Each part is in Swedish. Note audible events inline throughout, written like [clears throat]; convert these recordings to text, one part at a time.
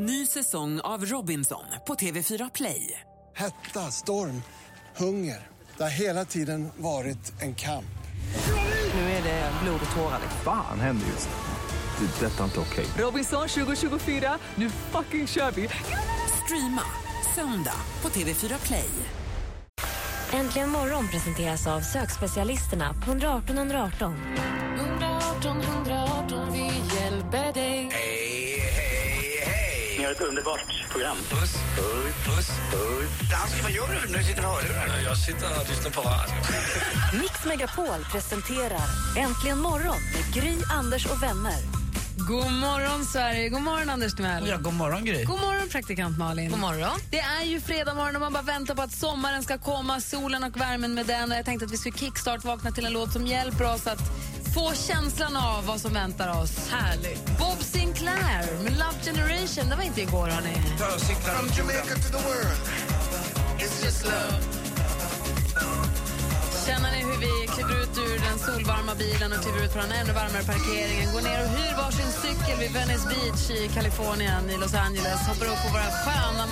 Ny säsong av Robinson på TV4 Play. Hetta, storm, hunger. Det har hela tiden varit en kamp. Nu är det blod och tårar. Fan händer just nu. Det. är Detta är inte okej. Robinson 2024, nu fucking kör vi! Streama söndag på TV4 Play. Äntligen morgon presenteras av sökspecialisterna på 118 118. 118 118, ett underbart program. Puss, puss, puss, puss. Dansken, vad gör du? Nu sitter du och hör Jag sitter och lyssnar på radio. [laughs] Mix Megapol presenterar Äntligen morgon med Gry, Anders och vänner. God morgon, Sverige. God morgon, Anders Timell. Ja, god morgon, Gry. God morgon, praktikant Malin. God morgon. Det är ju fredag morgon och man bara väntar på att sommaren ska komma, solen och värmen med den. Och jag tänkte att vi skulle kickstart-vakna till en låt som hjälper oss att få känslan av vad som väntar oss. Härligt. Bob Sinclair med Love Generation. Det var inte igår, hörni. From Jamaica to the world. It's just love. Känner ni hur vi kliver ut ur den solvarma bilen och kliver ut på den ännu varmare parkeringen, går ner och hyr varsin cykel vid Venice Beach i Kalifornien, i Los Angeles, hoppar upp på våra sköna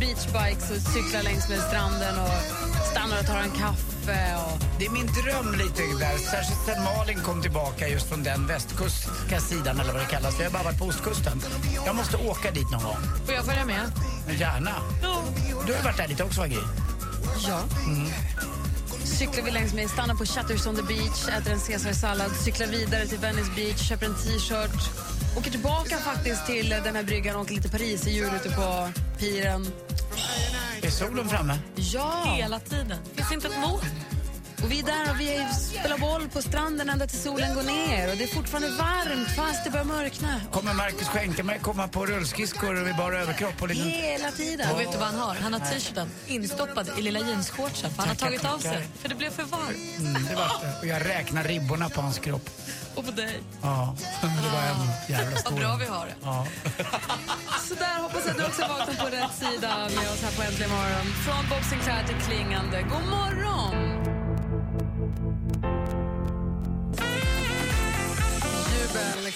beachbikes och cyklar längs med stranden och stannar och tar en kaffe. Och... Det är min dröm lite där, särskilt sen Malin kom tillbaka just från den västkustska sidan eller vad det kallas. Vi har bara varit på ostkusten. Jag måste åka dit någon gång. Får jag följa med? Gärna. Du har varit där lite också, va, Gry? Ja. Cyklar vi längs med, stannar på Shutters on the beach, äter en caesarsallad, cyklar vidare till Venice Beach, köper en t-shirt. Åker tillbaka faktiskt till den här bryggan och åker lite Paris i jul ute på piren. Är solen framme? Ja! Hela tiden. Finns inte ett mål? Och vi är där och vi spelar boll på stranden ända till solen går ner. Och det är fortfarande varmt fast det börjar mörkna. Kommer Marcus Schenkenberg komma på rullskridskor och i bara överkropp? Och liksom... Hela tiden. Och vet du vad han har? Han har t-shirten instoppad i lilla jeansshortsen för han har Tackar, tagit av sig. För det blev för varmt. Mm, det var det. Och jag räknar ribborna på hans kropp. Och på dig. Ja, det var en jävla stor... Vad bra vi har det. Ja. [laughs] Så där hoppas jag att du också vaknar på rätt sida med oss här på Äntligen morgon. Från Bob Sinclair till klingande. God morgon!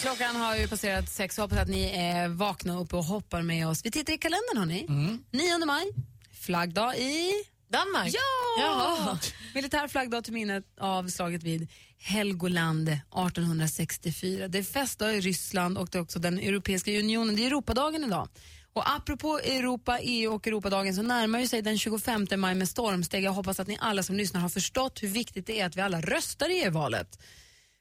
Klockan har ju passerat sex. Hoppas att ni är vakna uppe och hoppar med oss. Vi tittar i kalendern, hörni. 9 maj, flaggdag i... Danmark? Ja! Jaha. Militär flaggdag till minnet av slaget vid Helgoland 1864. Det är festdag i Ryssland och det är också den Europeiska unionen. Det är Europadagen idag. Och apropå Europa, EU och Europadagen så närmar ju sig den 25 maj med stormsteg. Jag hoppas att ni alla som lyssnar har förstått hur viktigt det är att vi alla röstar i EU-valet.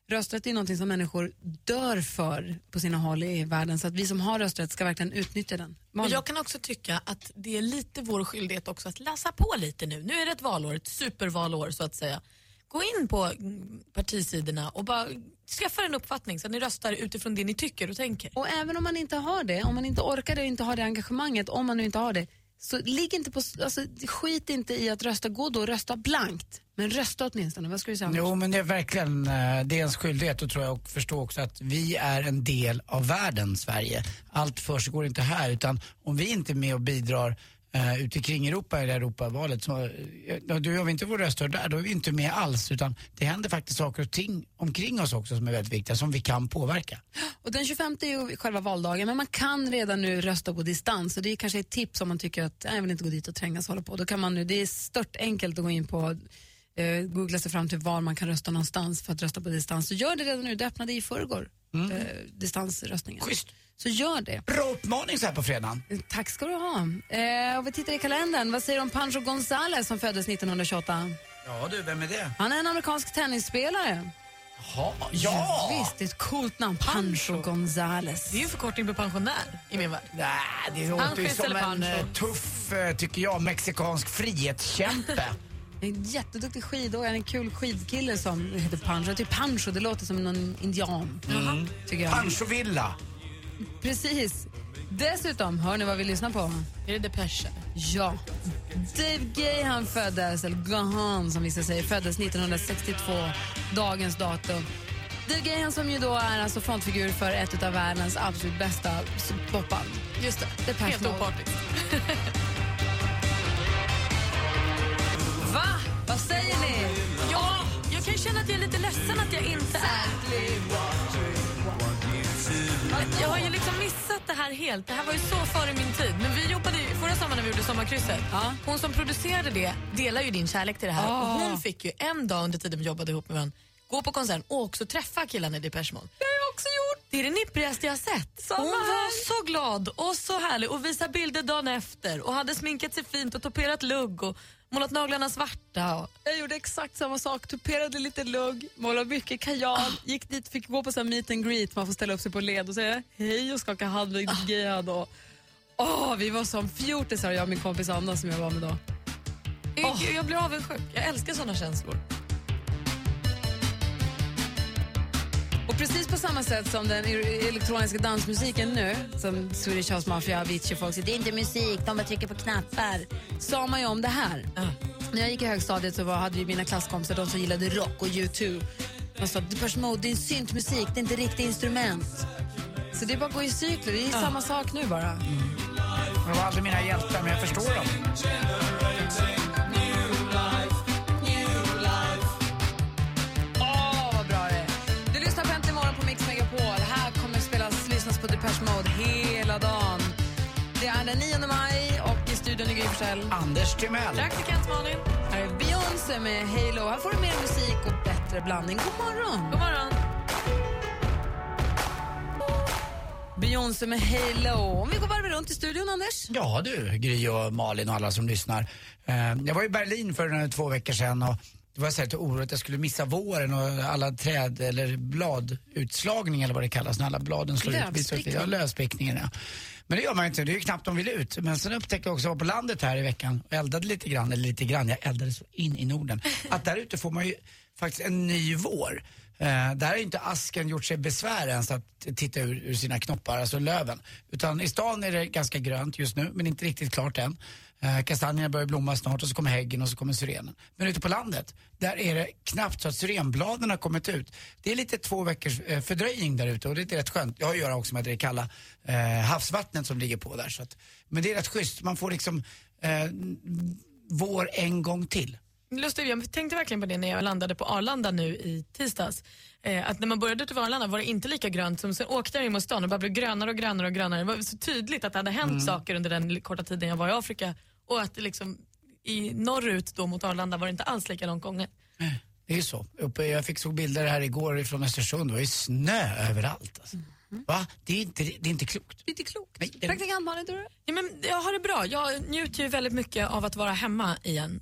Rösträtt är någonting som människor dör för på sina håll i världen så att vi som har rösträtt ska verkligen utnyttja den. Men jag kan också tycka att det är lite vår skyldighet också att läsa på lite nu. Nu är det ett valår, ett supervalår så att säga. Gå in på partisidorna och bara skaffa en uppfattning så att ni röstar utifrån det ni tycker och tänker. Och även om man inte har det, om man inte orkar det och inte har det engagemanget, om man nu inte har det, så ligg inte på, alltså, skit inte i att rösta, gå då och rösta blankt. Men rösta åtminstone, vad ska du säga Anders? Jo, men det är verkligen eh, det är ens skyldighet och tror jag och förstå också att vi är en del av världen, Sverige. Allt försiggår inte här utan om vi inte är med och bidrar uh, ute kring Europa i det här Europavalet så, uh, ja, då gör vi inte vår röst där, då är vi inte med alls utan det händer faktiskt saker och ting omkring oss också som är väldigt viktiga, som vi kan påverka. Och den 25 är ju själva valdagen, men man kan redan nu rösta på distans. Och det är kanske ett tips om man tycker att "Nej, jag vill inte gå dit och trängas och hålla på. Då kan man nu, det är stört enkelt att gå in på eh, googla sig fram till var man kan rösta någonstans för att rösta på distans. Så gör det redan nu, det öppnade i förrgår, eh, distansröstningen. Schysst. Så gör det. Bra uppmaning så här på fredagen. Tack ska du ha. Eh, och vi tittar i kalendern. Vad säger du om Pancho González som föddes 1928? Ja du, vem är det? Han är en amerikansk tennisspelare. Jaha, ja! Visst, det är ett coolt namn. Pancho González. Det är ju förkortning på pensionär i min värld. Nej, det låter ju som en Pancho? eh, tuff, eh, tycker jag, mexikansk frihetskämpe. [laughs] En jätteduktig skidåkare, en kul skidkille som heter Pancho. Typ Pancho, det låter som någon indian. Tycker jag. Pancho Villa. Precis. Dessutom, hör ni vad vi lyssnar på? Är det Depeche? Ja. Dave Gay han föddes, eller Gahan som vissa säger, föddes 1962, dagens datum. Dave Gay han som ju då är alltså frontfigur för ett av världens absolut bästa popband. Just det. Depeche Helt opartiskt. Va? Vad säger ni? Ja, jag kan känna att jag är lite ledsen att jag inte är... Jag har ju liksom missat det här helt. Det här var ju så före min tid. Men vi jobbade ju, förra sommaren när vi gjorde Sommarkrysset, hon som producerade det delar ju din kärlek till det här. Och hon fick ju en dag under tiden vi jobbade ihop med varandra gå på konserten och också träffa killarna i Depeche Mode. Det har jag också gjort. Det är det nipprigaste jag har sett. hon var så glad och så härlig och visade bilder dagen efter och hade sminkat sig fint och toperat lugg och målat naglarna svarta. Och... Jag gjorde exakt samma sak, tuperade lite lugg, målade mycket kajal, gick dit, fick gå på så meet and greet, man får ställa upp sig på led och säga hej och skaka hand med Gerd. Och, åh, vi var som fjortisar jag och min kompis Anna som jag var med då. Jag, jag blir avundsjuk. Jag älskar såna känslor. Och precis på samma sätt som den elektroniska dansmusiken nu, som Swedish House Mafia, Avicii, folk säger det är inte musik, de bara trycker på knappar. Sa man ju om det här. När jag gick i högstadiet så var, hade ju mina klasskompisar de som gillade rock och U2. De sa Depeche Mode det är syntmusik, det är inte riktigt instrument. Så det är bara att gå i cykler, det är samma sak nu bara. De var aldrig mina hjältar, men jag förstår dem. Hela dagen. Det är den 9 maj och i studion i Gry Forssell. Anders Timell. Praktikant Malin. Här är Beyoncé med Halo. Här får du mer musik och bättre blandning. God morgon! God morgon. Beyoncé med Halo. Om vi går varvet runt i studion, Anders. Ja du, Gry och Malin och alla som lyssnar. Eh, Jag var i Berlin för eh, två veckor sedan och det var lite oroligt att jag skulle missa våren och alla träd eller bladutslagning eller vad det kallas när alla bladen slår ut. Ja, lövsprickningen ja. Men det gör man inte, det är ju knappt de vill ut. Men sen upptäckte jag också, jag var på landet här i veckan och eldade lite grann, eller lite grann, jag eldade så in i Norden. [laughs] Att där ute får man ju faktiskt en ny vår. Eh, där har inte asken gjort sig besvär ens att titta ur, ur sina knoppar, alltså löven. Utan i stan är det ganska grönt just nu, men inte riktigt klart än. Eh, kastanjerna börjar blomma snart och så kommer häggen och så kommer syrenen. Men ute på landet, där är det knappt så att syrenbladen har kommit ut. Det är lite två veckors eh, fördröjning där ute och det är rätt skönt. Det har att göra också med det kalla eh, havsvattnet som ligger på där. Så att, men det är rätt schysst, man får liksom eh, vår en gång till. Lustigt, jag tänkte verkligen på det när jag landade på Arlanda nu i tisdags. Eh, att när man började ute på Arlanda var det inte lika grönt som sen åkte jag in mot stan och bara blev grönare och grönare och grönare. Det var så tydligt att det hade hänt saker under den korta tiden jag var i Afrika och att det liksom i norrut då mot Arlanda var det inte alls lika långt gånget. Det är så. Uppe, jag fick såg bilder här igår från Östersund, det var ju snö överallt. Alltså. Va? Det är, inte, det är inte klokt. Lite klokt. Nej, det- Praktikant Malin, du Ja, men jag har det bra. Jag njuter ju väldigt mycket av att vara hemma igen.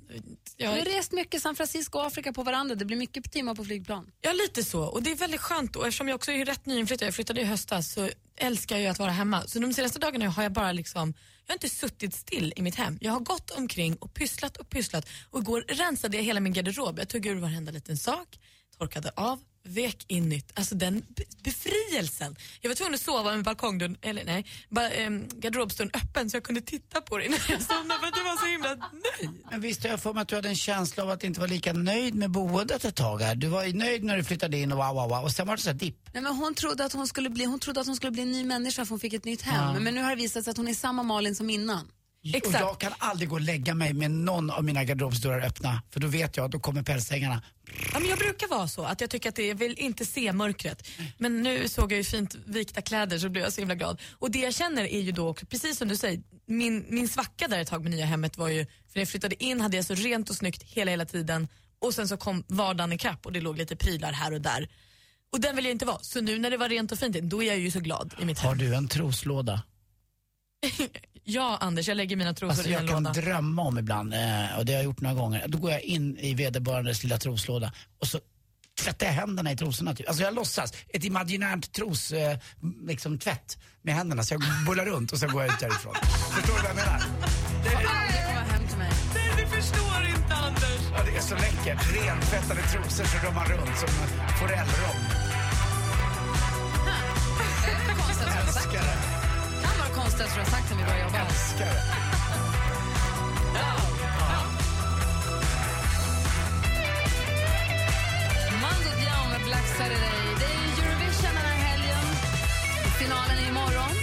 Jag, har rest mycket San Francisco och Afrika på varandra. Det blir mycket timmar på flygplan. Ja, lite så. Och det är väldigt skönt. Och eftersom jag också är rätt nyinflyttad, jag flyttade i höstas, så älskar jag att vara hemma. Så de senaste dagarna har jag bara liksom, jag har inte suttit still i mitt hem. Jag har gått omkring och pysslat och pysslat. Och igår rensade jag hela min garderob. Jag tog ur varenda liten sak, torkade av, vek in nytt. Alltså den be- befrielsen. Jag var tvungen att sova med balkongdörren, eller nej, ba, ähm, garderobsdörren öppen så jag kunde titta på det innan jag somnade för att det var så himla nöjd. Men visst har jag för mig att du hade en känsla av att inte vara lika nöjd med boendet ett tag här. Du var ju nöjd när du flyttade in och wow, wow, wow. Och sen var det så här dipp. Nej, men hon, trodde att hon, skulle bli, hon trodde att hon skulle bli en ny människa för hon fick ett nytt hem. Men nu har det visat sig att hon är samma Malin som innan. Och jag kan aldrig gå och lägga mig med någon av mina garderobsdörrar öppna. För då vet jag att då kommer pälsängarna. Ja, men jag brukar vara så, att jag tycker att det, jag vill inte se mörkret. Men nu såg jag ju fint vikta kläder så blev jag så himla glad. Och det jag känner är ju då, också, precis som du säger, min, min svacka där ett tag med nya hemmet var ju, för när jag flyttade in hade jag så rent och snyggt hela hela tiden och sen så kom vardagen ikapp och det låg lite prylar här och där. Och den vill jag inte vara. Så nu när det var rent och fint, då är jag ju så glad i mitt Har hem. du en troslåda? [laughs] Ja Anders, jag lägger mina trosor Alltså i en jag kan låda. drömma om ibland, eh, och det har jag gjort några gånger. Då går jag in i vederbörandes lilla troslåda och så tvättar jag händerna i trosorna. Typ. Alltså jag låtsas, ett imaginärt tros, eh, liksom tvätt med händerna. Så jag bullar runt och sen går jag ut därifrån. Förstår du vad jag menar? Till mig. Nej, du förstår inte Anders. Ja, det är så läckert. Rentvättade trosor så rör man runt som forellrom. Älskar [laughs] det. Att du har sagt sen vi började jobba. Älskar det. Mando Diao med Black Saturday. Det är Eurovision den här helgen. Finalen är imorgon.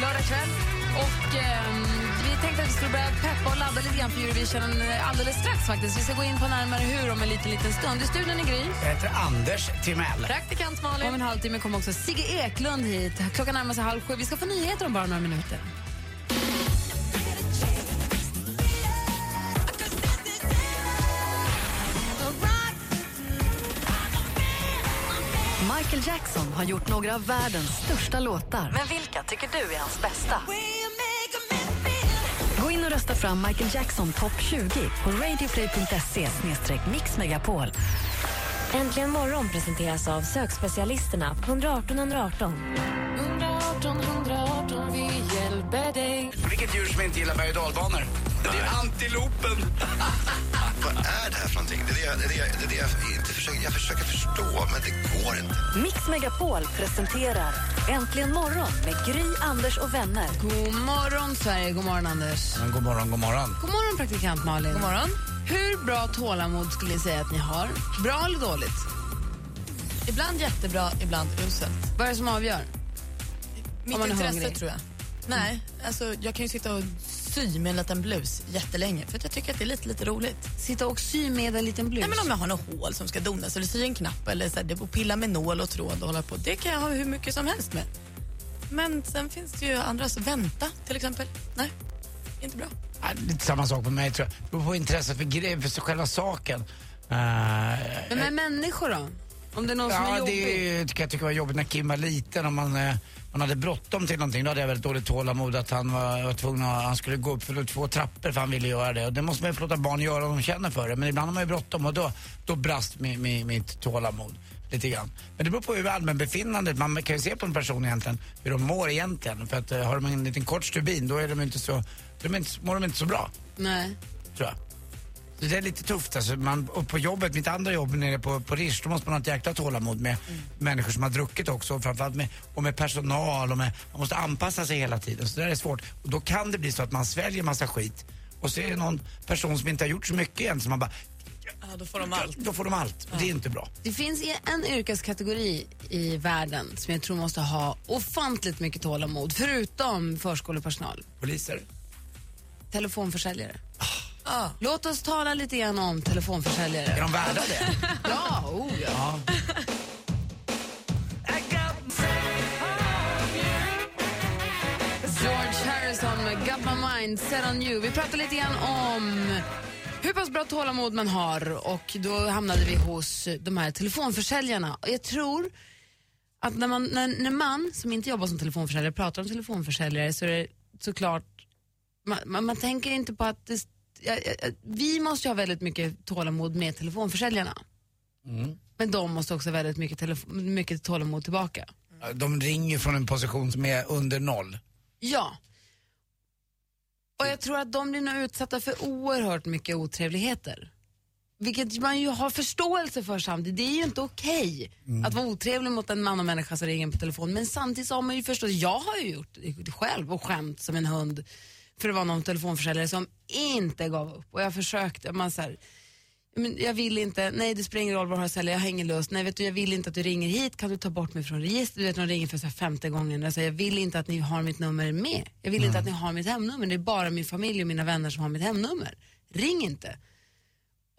lördag kväll. Och ehm, vi tänkte att vi skulle börja peppa och ladda lite grann för Eurovision eh, alldeles strax faktiskt. Vi ska gå in på närmare hur om en liten, liten stund. I studion är Gry. Jag heter Anders Timell. Praktikant Malin. Om en halvtimme kommer också Sigge Eklund hit. Klockan närmar sig halv sju. Vi ska få nyheter om bara några minuter. Michael Jackson har gjort några av världens största låtar. Men vilka tycker du är hans bästa? In och rösta fram Michael Jackson topp 20 på radioplay.se mixmegapol. Äntligen morgon presenteras av sökspecialisterna på 118 118. 118 118, vi hjälper dig. Vilket djur som inte gillar berg och dalbanor? Det är antilopen. [laughs] Vad är det här för någonting? Det är det, det, är det, det, är det jag, inte försöker, jag försöker förstå, men det går inte. Mix Megapol presenterar Äntligen morgon med Gry, Anders och vänner. God morgon, Sverige. God morgon, Anders. Men god morgon, god morgon. God morgon, praktikant Malin. God morgon. Hur bra tålamod skulle ni säga att ni har? Bra eller dåligt? Ibland jättebra, ibland uselt. Vad är det som avgör? Mitt intresse hungrig. tror jag. Nej, alltså jag kan ju sitta och sy med en liten blus jättelänge för att jag tycker att det är lite, lite roligt. Sitta och sy med en liten blus? Nej, men om jag har något hål som ska donas eller sy en knapp eller så här, pilla med nål och tråd och hålla på. Det kan jag ha hur mycket som helst med. Men sen finns det ju andra, så vänta till exempel. Nej, inte bra. Ja, Lite samma sak med mig tror jag. Det beror på intresset för, för själva saken. Eh, Men med människor då? Om det är någon som är Ja, jobbig? det är- tycker jag tycker var jobbigt när Kim var liten. Om man, eh, man hade bråttom till någonting, då hade jag väldigt dåligt tålamod att han var, var tvungen att, han skulle gå upp för två trappor för han ville göra det. Och det måste man ju få låta barn göra om de känner för det. Men ibland har man ju bråttom och då, då brast mi, mi, mitt tålamod lite grann. Men det beror på hur allmänbefinnandet, man kan ju se på en person egentligen hur de mår egentligen. För att eh, har de en liten kort stubin då är de inte så, de är inte, mår de inte så bra Nej. tror jag. Det är lite tufft alltså. Man, och på jobbet, mitt andra jobb nere på, på Rish, då måste man ha ett jäkla tålamod med människor som har druckit också. Och framförallt med, och med personal och med, man måste anpassa sig hela tiden. Så det där är svårt. Och då kan det bli så att man sväljer massa skit. Och så är det någon person som inte har gjort så mycket än som man bara, Ja, då får de allt. då får de allt. Och det är inte bra. Det finns en yrkeskategori i världen som jag tror måste ha ofantligt mycket tålamod, förutom förskolepersonal. Poliser. Telefonförsäljare. Ah. Låt oss tala lite grann om telefonförsäljare. Är de värda det? [laughs] Ja, oh ja. ja. George Harrison med Got My Mind Set On You. Vi pratar lite grann om hur pass bra tålamod man har och då hamnade vi hos de här telefonförsäljarna. Jag tror att när man, när, när man som inte jobbar som telefonförsäljare pratar om telefonförsäljare så är det såklart, man, man, man tänker inte på att det, ja, ja, vi måste ju ha väldigt mycket tålamod med telefonförsäljarna. Men de måste också ha väldigt mycket, mycket tålamod tillbaka. De ringer från en position som är under noll. Ja. Och jag tror att de blir nog utsatta för oerhört mycket otrevligheter. Vilket man ju har förståelse för samtidigt. Det är ju inte okej att vara otrevlig mot en man och människa som ringer på telefon. Men samtidigt så har man ju förstått, jag har ju gjort det själv och skämt som en hund för det var någon telefonförsäljare som inte gav upp. Och jag försökte, man så här, men jag vill inte, nej det spelar ingen roll vad du har sälja, jag har ingen lust, nej vet du jag vill inte att du ringer hit, kan du ta bort mig från registret? Du vet de ringer för så här femte gången, jag säger jag vill inte att ni har mitt nummer med, jag vill inte att ni har mitt hemnummer, det är bara min familj och mina vänner som har mitt hemnummer. Ring inte.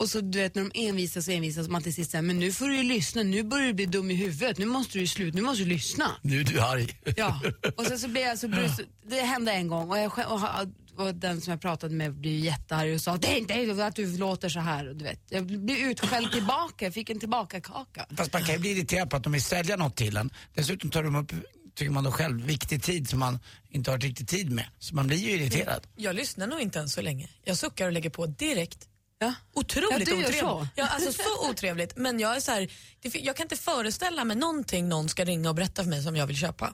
Och så du vet när de envisas och envisas, man till sist säger men nu får du ju lyssna, nu börjar du bli dum i huvudet, nu måste du ju sluta, nu måste du lyssna. Nu är du arg. Ja, [laughs] och sen så blev jag så, brus, det hände en gång och, jag, och, och den som jag pratade med blev jättearg och sa det är inte att du låter så här. Och du vet, jag blev utskälld tillbaka, jag fick en tillbaka-kaka. Fast man kan ju bli irriterad på att de vill sälja något till en. Dessutom tar de upp, tycker man då själv, viktig tid som man inte har riktigt tid med. Så man blir ju irriterad. Jag lyssnar nog inte ens så länge. Jag suckar och lägger på direkt. Ja. Otroligt Ja, otrevligt. så. Ja, alltså så [laughs] otrevligt. Men jag är så här, jag kan inte föreställa mig någonting någon ska ringa och berätta för mig som jag vill köpa.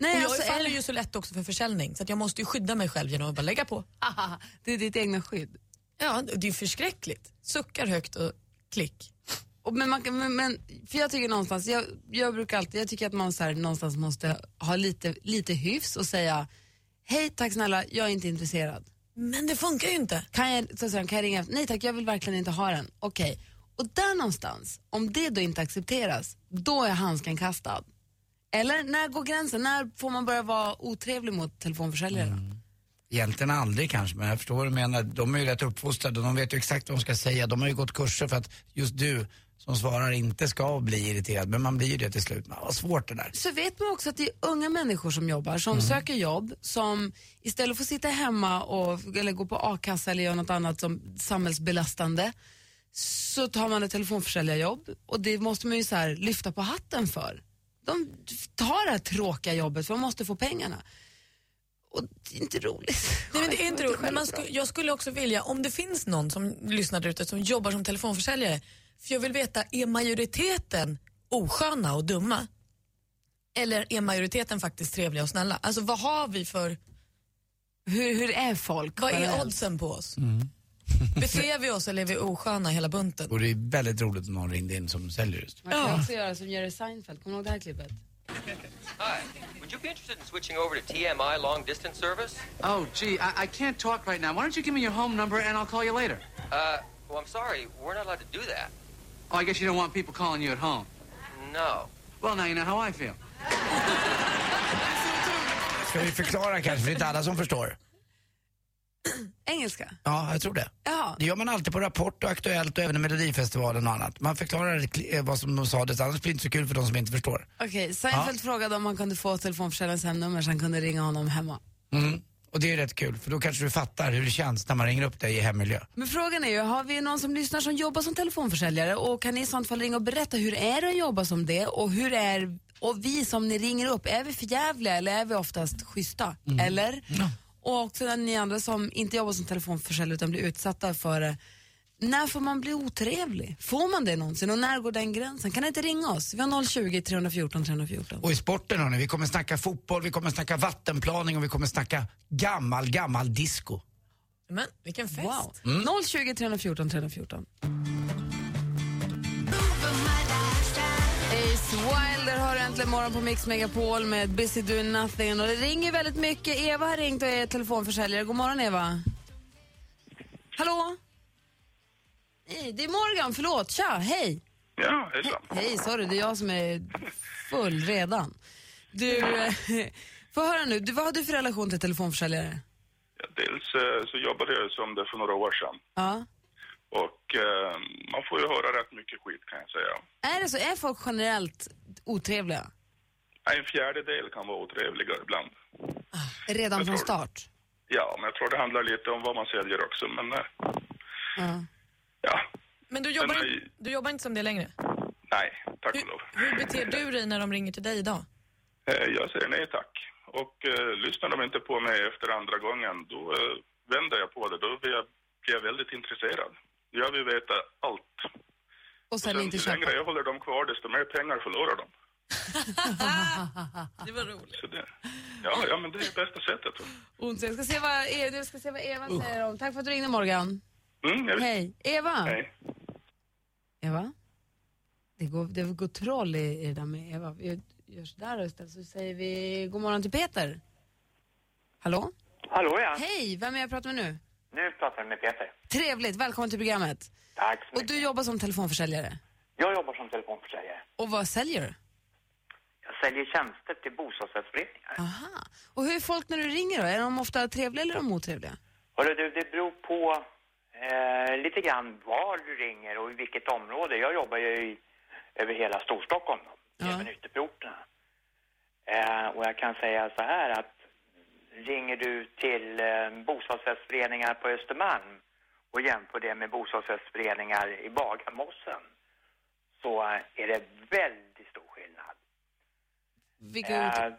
Nej, och jag alltså, faller ju så lätt också för försäljning så jag måste ju skydda mig själv genom att bara lägga på. Haha, det är ditt egna skydd. Ja, det är förskräckligt. Suckar högt och klick. Och men, man, men, men, för jag tycker någonstans, jag, jag brukar alltid, jag tycker att man så här, någonstans måste ha lite, lite hyfs och säga hej tack snälla, jag är inte intresserad. Men det funkar ju inte. Kan jag, så säger han, kan jag ringa? Nej tack, jag vill verkligen inte ha den. Okej. Och där någonstans, om det då inte accepteras, då är handsken kastad. Eller när går gränsen? När får man börja vara otrevlig mot telefonförsäljare? då? Egentligen aldrig kanske, men jag förstår vad du menar. De är ju rätt uppfostrade och de vet ju exakt vad de ska säga. De har ju gått kurser för att just du som svarar inte ska bli irriterad, men man blir ju det till slut. Men vad svårt det där. Så vet man också att det är unga människor som jobbar, som söker jobb, som istället för att sitta hemma och, eller gå på a-kassa eller göra något annat som samhällsbelastande, så tar man ett telefonförsäljarjobb och det måste man ju så här lyfta på hatten för. De tar det här tråkiga jobbet för de måste få pengarna. Och det är inte roligt. Nej, men det är [laughs] inte roligt. Men man sku, jag skulle också vilja, om det finns någon som lyssnar där ute som jobbar som telefonförsäljare, för jag vill veta, är majoriteten osköna och dumma? Eller är majoriteten faktiskt trevliga och snälla? Alltså vad har vi för, Hur, hur är folk? vad är oddsen på oss? [laughs] Beter vi oss eller är vi osköna hela bunten? Och det är väldigt roligt om någon ringde in som säljer just. Man kan också göra som Jerry Seinfeld, kommer du ihåg det här klippet? Hi. Would you be interested in switching over to TMI long distance service? Oh, gee, I, I can't talk right now. Why don't you give me your home number and I'll call you later? Uh, well, I'm sorry. We're not allowed to do that. Oh, I guess you don't want people calling you at home. No. Well, now you know how I feel. [laughs] Ska vi förklara kanske, för det är inte alla som förstår. [clears throat] Engelska? Ja, jag tror det. Jaha. Det gör man alltid på Rapport och Aktuellt och även i Melodifestivalen och annat. Man förklarar eh, vad som de sades, annars blir det inte så kul för de som inte förstår. Okej, Seinfeld frågade om han kunde få telefonförsäljarens hemnummer så han kunde ringa honom hemma. Mm. Och det är rätt kul, för då kanske du fattar hur det känns när man ringer upp dig i hemmiljö. Men frågan är ju, har vi någon som lyssnar som jobbar som telefonförsäljare och kan ni i sånt fall ringa och berätta hur är det att jobba som det och hur är, och vi som ni ringer upp, är vi förjävliga eller är vi oftast schyssta? Eller? Och också ni andra som inte jobbar som telefonförsäljare utan blir utsatta för. När får man bli otrevlig? Får man det någonsin och när går den gränsen? Kan ni inte ringa oss? Vi har 020 314 314. Och i sporten hörni, vi kommer snacka fotboll, vi kommer snacka vattenplaning och vi kommer snacka gammal, gammal disco. Men vilken fest. Wow. 020 314 314. Ace Wilder har äntligen morgon på Mix Megapol med Busy Doing Nothing. Och det ringer väldigt mycket. Eva har ringt och är telefonförsäljare. God morgon Eva. Hallå? Nej, det är Morgan. Förlåt. Tja, hej. Ja, hejsan. Hej, sorry. Det är jag som är full redan. Du, [laughs] få höra nu. Du, vad har du för relation till telefonförsäljare? Ja, dels eh, så jobbade jag som det för några år sedan. Ja. Och eh, man får ju höra rätt mycket skit kan jag säga. Är det så? Är folk generellt otrevliga? En fjärdedel kan vara otrevliga ibland. Redan Jag från start? Ja, men jag tror det handlar lite om vad man säljer också. Men eh, Ja. Ja, Men du jobbar, Men, in- du jobbar inte som det längre? nej, tack och lov. Hur beter du dig när de ringer till dig idag? Eh, jag säger nej tack. Och eh, lyssnar de inte på mig efter andra gången, då eh, vänder jag på det. Då blir jag, blir jag väldigt intresserad. Jag vill veta allt. Och sen inte ju köpa? längre jag håller dem kvar, desto mer pengar förlorar de. [laughs] Det var roligt. Så det, ja, ja, men det är bästa sättet. Ont. Jag ska se vad, E- jag ska se vad Eva säger om. Tack för att du ringde Morgan. Mm, jag. Hej. Eva? Hej. Eva? Det går, det går troll i, i det där med Eva. Vi gör sådär istället så säger vi god morgon till Peter. Hallå? Hallå ja. Hej, vem är jag pratar med nu? Nu pratar du med Peter. Trevligt, välkommen till programmet. Tack så Och mycket. du jobbar som telefonförsäljare. Jag jobbar som telefonförsäljare. Och vad säljer du? Jag säljer tjänster till bostadsrättsföreningar. Aha. Och hur är folk när du ringer då? Är de ofta trevliga eller är de otrevliga? Hörru du, det beror på eh, lite grann var du ringer och i vilket område. Jag jobbar ju i, över hela Storstockholm, då, även ytterförorterna. Eh, och jag kan säga så här att ringer du till eh, bostadsrättsföreningar på Östermalm och jämför det med bostadsrättsföreningar i Bagarmossen så är det väldigt stor skillnad. Vilka Eh,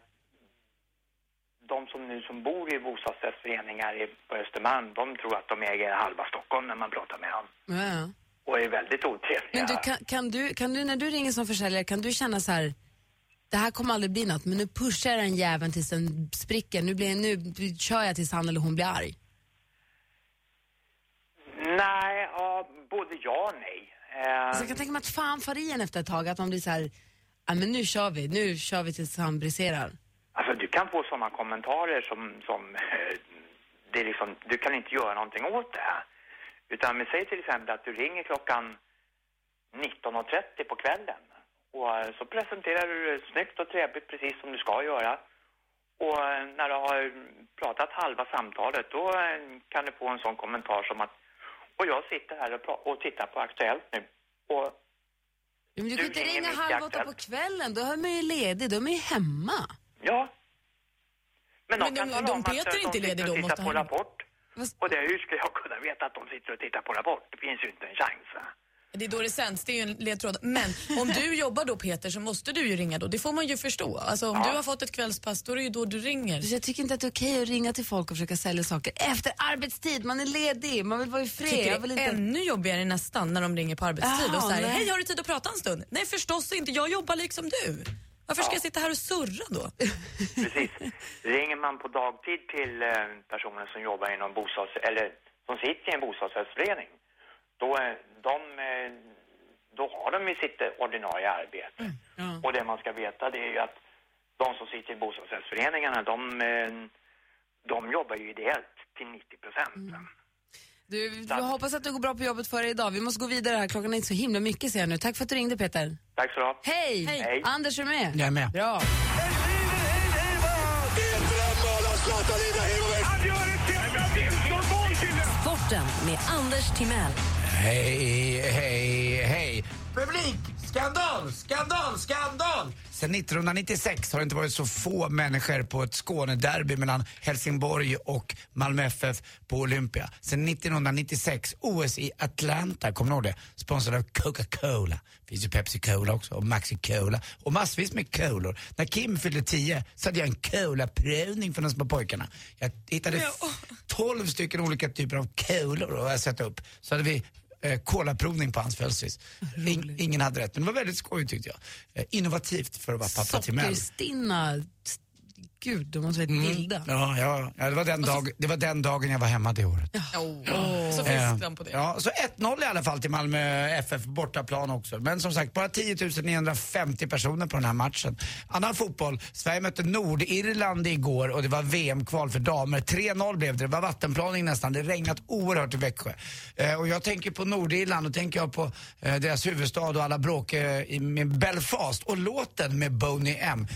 de som nu som bor i bostadsrättsföreningar i- på Östermalm, de tror att de äger halva Stockholm när man pratar med dem. Ja. Och är väldigt otrevliga. Men du, kan, kan, du, kan du, när du ringer som försäljare, kan du känna så här, det här kommer aldrig bli något, men nu pushar jag den jäveln tills den spricker, nu, blir, nu kör jag tills han eller hon blir arg. Nej, ja, både ja och nej. Eh, Alltså jag kan tänka mig att fan far i en efter ett tag, att man blir så här, ja men nu kör vi, nu kör vi tills han briserar. Alltså du kan få sådana kommentarer som, som eh, det är liksom, du kan inte göra någonting åt det här. Utan men säg till exempel att du ringer klockan 19.30 på kvällen Och eh, så presenterar du det snyggt och trevligt precis som du ska göra. Och eh, när du har pratat halva samtalet då kan du få en sån kommentar som att och jag sitter här och, och tittar på Aktuellt nu och Men du Du kan inte ringa halv åtta på kvällen, då är man ju ledig, då är man ju hemma. Ja. Men, Men de kan de- tala de om att Peter är inte de ledig sitter då, och måste på han- Rapport. Och det, hur ska jag kunna veta att de sitter och tittar på Rapport? Det finns ju inte en chans. Va? Det är då det sänds, det är ju en ledtråd. Men om du [laughs] jobbar då Peter så måste du ju ringa då. Det får man ju förstå. Alltså om Ja. du har fått ett kvällspass då är det ju då du ringer. Jag tycker inte att det är okej att ringa till folk och försöka sälja saker efter arbetstid. Man är ledig, man vill vara i fred. tycker Jag vill det är inte... ännu jobbigare nästan när de ringer på arbetstid Jaha, och säger hej har du tid att prata en stund? Nej förstås inte, jag jobbar liksom du. Varför ska Ja. jag sitta här och surra då? [laughs] Precis. Ringer man på dagtid till eh, personer som jobbar inom bostads... eller som sitter i en bostadsrättsförening, då, eh, de, eh, då har de ju sitt ordinarie arbete. Och det man ska veta det är ju att de som sitter i bostadsrättsföreningarna, de, de jobbar ju ideellt till 90 procent. Du, jag hoppas att det går bra på jobbet för dig idag. Vi måste gå vidare här, klockan är inte så himla mycket ser jag nu. Tack för att du ringde Peter. Tack så du ha. Hej! Hej. Anders är du med? Jag är med. Bra. Sporten med Anders Timell. Hej, hej, hej. Publik! Skandal, skandal, skandal! Sen 1996 har det inte varit så få människor på ett Skånederby mellan Helsingborg och Malmö FF på Olympia. Sen 1996, OS i Atlanta, kommer ni ihåg det? Sponsrad av Coca-Cola. finns ju Pepsi Cola också och Maxi Cola och massvis med color. När Kim fyllde 10 så hade jag en cola-prövning för de små pojkarna. Jag hittade 12 stycken olika typer av color att sätta upp. Så hade vi eh, kolaprovning på hans födelsedags. In, ingen hade rätt, men det var väldigt skoj tyckte jag. Eh, innovativ för att vara pappa till Mel. Sockerstinna. Gud, de måste vara vilda. Ja, ja, ja det, var den dag, det var den dagen jag var hemma det året. Så Eh, finns de på det. Ja, så 1-0 i alla fall till Malmö FF, bortaplan också. Men som sagt, bara 10 950 personer på den här matchen. Annan fotboll, Sverige mötte Nordirland igår och det var VM-kval för damer. 3-0 blev det, det var vattenplaning nästan, det regnat oerhört i Växjö. Eh, och jag tänker på Nordirland och tänker jag på eh, deras huvudstad och alla bråk eh, i- med Belfast och låten med Boney M.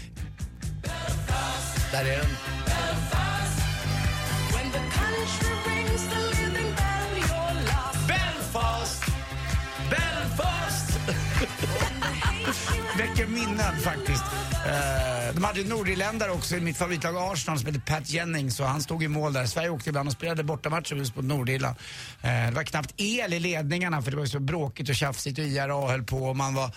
Där är den. Belfast! Belfast! [laughs] Väcker minnen faktiskt. Eh, de hade ju nordirländare också i mitt favoritlag Arsenal som heter Pat Jennings och han stod i mål där. Sverige åkte ibland och spelade bortamatcher just mot Nordirland. Eh, det var knappt el i ledningarna för det var ju så bråkigt och tjafsigt och IRA höll på och man var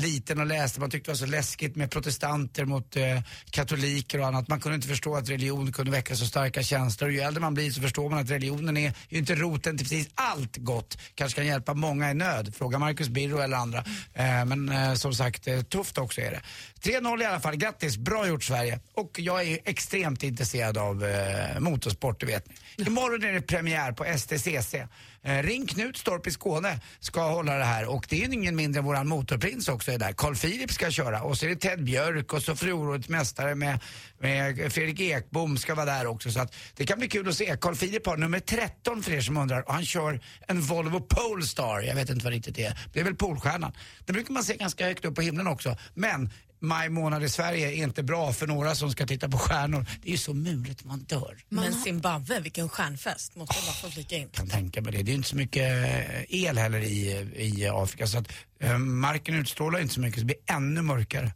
liten och läste, man tyckte det var så läskigt med protestanter mot eh, katoliker och annat. Man kunde inte förstå att religion kunde väcka så starka känslor. Och ju äldre man blir så förstår man att religionen är ju inte roten till precis allt gott. Kanske kan hjälpa många i nöd. Fråga Marcus Birro eller andra. Eh, men eh, som sagt, eh, tufft också är det. 3-0 i alla fall, grattis, bra gjort Sverige. Och jag är ju extremt intresserad av eh, motorsport, det vet ni. Imorgon är det premiär på STCC. Eh, Ring Knutstorp i Skåne ska hålla det här och det är ingen mindre än våran motorprins också är där. Carl Philip ska köra och så är det Ted Björk och så fjolårets mästare med, med Fredrik Ekbom ska vara där också så att det kan bli kul att se. Carl Philip har nummer 13 för er som undrar och han kör en Volvo Polestar, jag vet inte vad riktigt det är. Det är väl Polstjärnan. Det brukar man se ganska högt upp på himlen också. Men maj månad i Sverige är inte bra för några som ska titta på stjärnor. Det är ju så muligt man dör. Men Zimbabwe, vilken stjärnfest. Måste jag bara få flika in. kan tänka mig det. Det är inte så mycket eh, el heller i, i Afrika så att eh, marken utstrålar inte så mycket så det blir ännu mörkare.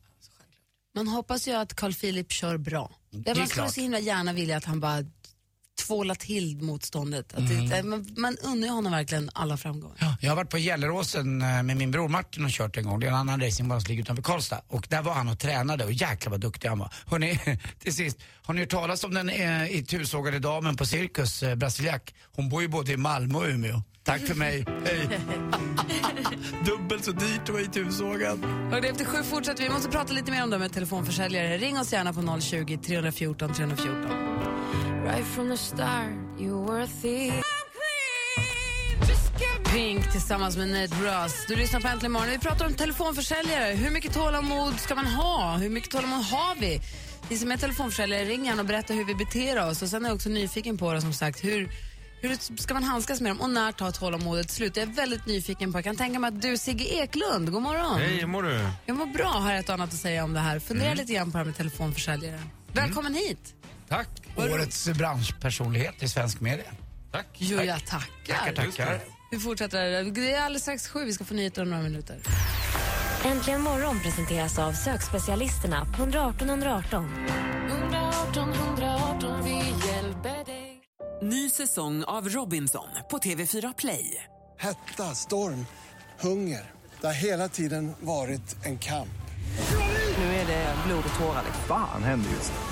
Man hoppas ju att Carl Philip kör bra. Det är man skulle så himla gärna vilja att han bara tvålar till motståndet. Att Mm. det, man, man unnar ju honom verkligen alla framgångar. Jag har varit på Gelleråsen eh, med min bror Martin och kört en gång. Det är en annan racingbana som ligger utanför Karlstad. Och där var han och tränade och jäklar vad duktig han var. Hörrni, [laughs] till sist. Har ni hört talas om den eh, itusågade damen på Cirkus, eh, Brasiliak? Hon bor ju både i Malmö och Umeå. Tack för mig. [laughs] Hej. [laughs] Dubbelt så dyrt att vara itusågad. Och det efter sju fortsätter vi. måste prata lite mer om det med telefonförsäljare. Ring oss gärna på 020 314 314. Right from the start, you were a thief. Pink tillsammans med Nate Russ. Du lyssnar på Äntligen morgon. Vi pratar om telefonförsäljare. Hur mycket tålamod ska man ha? Hur mycket tålamod har vi? Ni som är telefonförsäljare, ring gärna och berätta hur vi beter oss. Och sen är jag också nyfiken på det, som sagt, hur, Hur ska man handskas med dem och när tar tålamodet slut? Jag är väldigt nyfiken på. Jag kan tänka mig att du, Sigge Eklund, god morgon. Hej, hur mår du? Jag mår bra, har ett och annat att säga om det här. Fundera Mm. lite grann på det här med telefonförsäljare. Välkommen hit. Tack. Årets branschpersonlighet i svensk media. Tack. Jo, jag tackar. Tackar, tackar. Vi fortsätter. Det är alldeles strax sju. Vi ska få nyheter om några minuter. Äntligen morgon presenteras av sökspecialisterna på 118 118. 118 118, vi hjälper dig. Ny säsong av Robinson på TV4 Play. Hetta, storm, hunger. Det har hela tiden varit en kamp. Nu är det blod och tårar. Fan händer just nu.